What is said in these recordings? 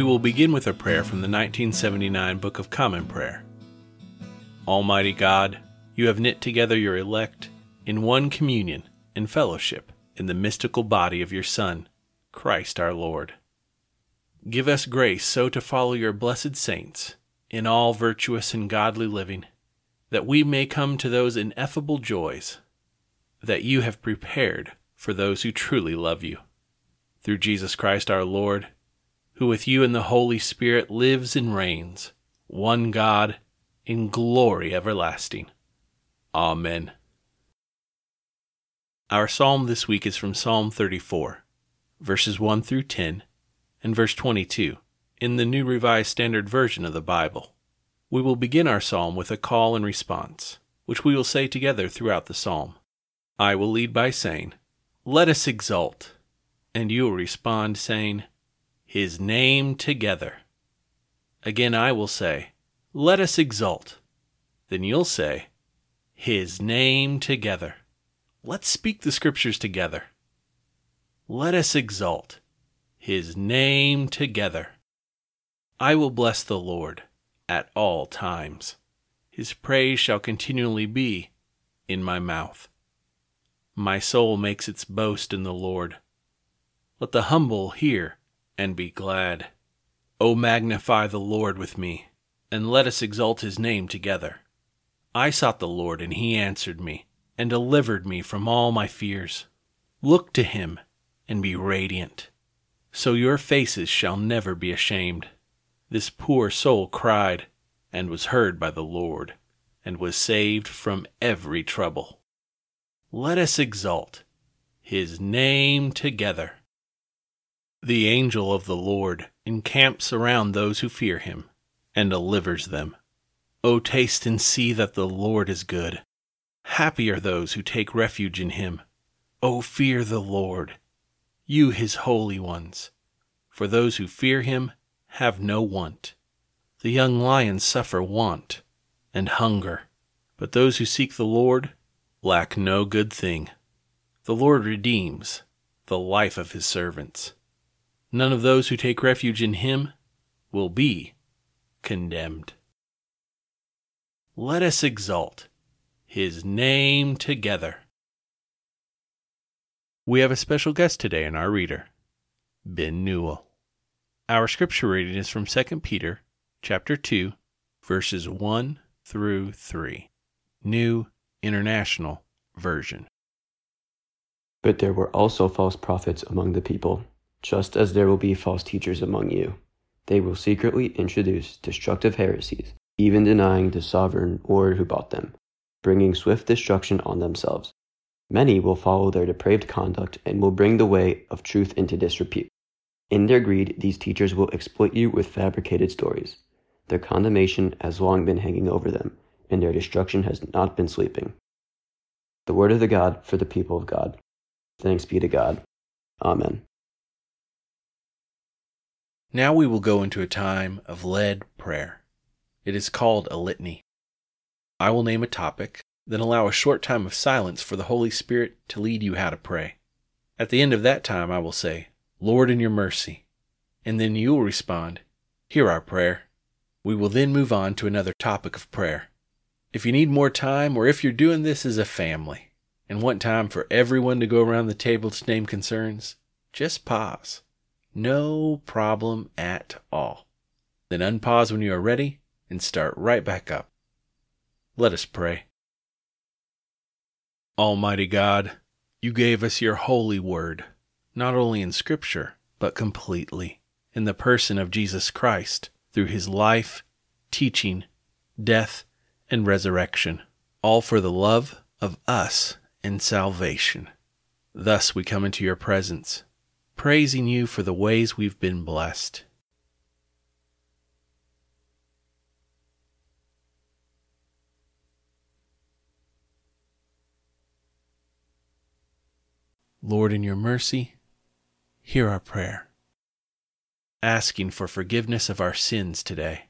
We will begin with a prayer from the 1979 Book of Common Prayer. Almighty God, you have knit together your elect in one communion and fellowship in the mystical body of your Son, Christ our Lord. Give us grace so to follow your blessed saints in all virtuous and godly living, that we may come to those ineffable joys that you have prepared for those who truly love you. Through Jesus Christ our Lord, who with you and the Holy Spirit lives and reigns, one God, in glory everlasting. Amen. Our psalm this week is from Psalm 34, verses 1 through 10, and verse 22, in the New Revised Standard Version of the Bible. We will begin our psalm with a call and response, which we will say together throughout the psalm. I will lead by saying, Let us exult, and you will respond saying, his name together. Again, I will say, Let us exult. Then you'll say, His name together. Let's speak the scriptures together. Let us exult. His name together. I will bless the Lord at all times. His praise shall continually be in my mouth. My soul makes its boast in the Lord. Let the humble hear and be glad. O magnify the Lord with me, and let us exalt his name together. I sought the Lord, and he answered me, and delivered me from all my fears. Look to him, and be radiant, so your faces shall never be ashamed. This poor soul cried, and was heard by the Lord, and was saved from every trouble. Let us exalt his name together. The angel of the Lord encamps around those who fear him and delivers them. O taste and see that the Lord is good. Happy are those who take refuge in him. O fear the Lord, you his holy ones. For those who fear him have no want. The young lions suffer want and hunger, but those who seek the Lord lack no good thing. The Lord redeems the life of his servants. None of those who take refuge in him will be condemned. Let us exalt his name together. We have a special guest today in our reader, Ben Newell. Our scripture reading is from 2 Peter chapter 2 verses 1 through 3. New International Version. But there were also false prophets among the people just as there will be false teachers among you. They will secretly introduce destructive heresies, even denying the sovereign Lord who bought them, bringing swift destruction on themselves. Many will follow their depraved conduct and will bring the way of truth into disrepute. In their greed, these teachers will exploit you with fabricated stories. Their condemnation has long been hanging over them, and their destruction has not been sleeping. The word of the God for the people of God. Thanks be to God. Amen. Now we will go into a time of led prayer. It is called a litany. I will name a topic, then allow a short time of silence for the Holy Spirit to lead you how to pray. At the end of that time, I will say, Lord, in your mercy. And then you will respond, Hear our prayer. We will then move on to another topic of prayer. If you need more time, or if you're doing this as a family and want time for everyone to go around the table to name concerns, just pause no problem at all. Then unpause when you are ready and start right back up. Let us pray. Almighty God, you gave us your holy word, not only in Scripture, but completely, in the person of Jesus Christ, through his life, teaching, death, and resurrection. all for the love of us and salvation. Thus we come into your presence, praising you for the ways we've been blessed. Lord, in your mercy, hear our prayer, asking for forgiveness of our sins today.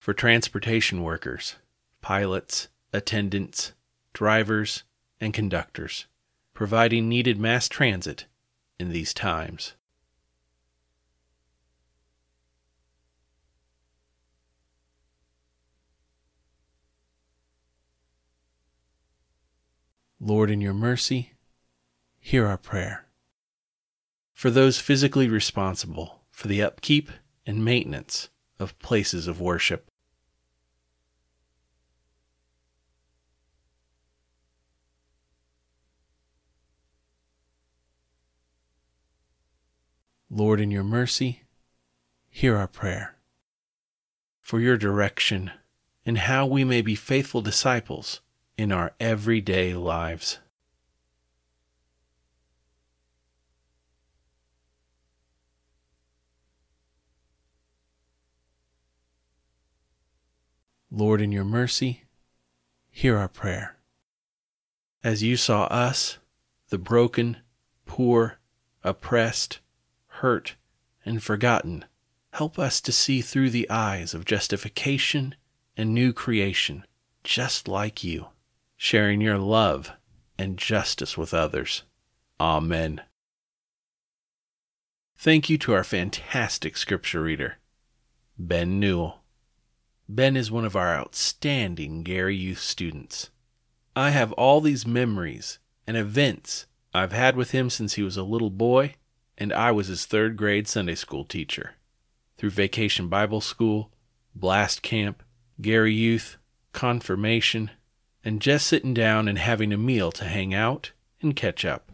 For transportation workers, pilots, attendants, drivers, and conductors, providing needed mass transit in these times. Lord, in your mercy, hear our prayer. For those physically responsible for the upkeep and maintenance of places of worship. Lord, in your mercy, hear our prayer. For your direction and how we may be faithful disciples in our everyday lives. Lord, in your mercy, hear our prayer. As you saw us, the broken, poor, oppressed, hurt, and forgotten, help us to see through the eyes of justification and new creation, just like you sharing your love and justice with others. Amen. Thank you to our fantastic scripture reader, Ben Newell. Ben is one of our outstanding Gary Youth students. I have all these memories and events I've had with him since he was a little boy and I was his third grade Sunday school teacher. Through Vacation Bible School, Blast Camp, Gary Youth, Confirmation, and just sitting down and having a meal to hang out and catch up.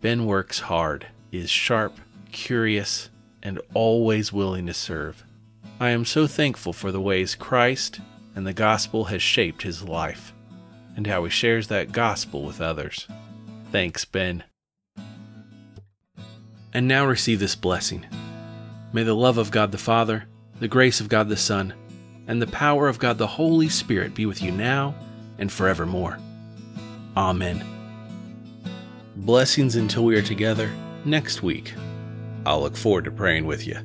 Ben works hard, is sharp, curious, and always willing to serve. I am so thankful for the ways Christ and the gospel has shaped his life and how he shares that gospel with others. Thanks, Ben. And now receive this blessing. May the love of God the Father, the grace of God the Son, and the power of God the Holy Spirit be with you now and forevermore. Amen. Blessings until we are together next week. I'll look forward to praying with you.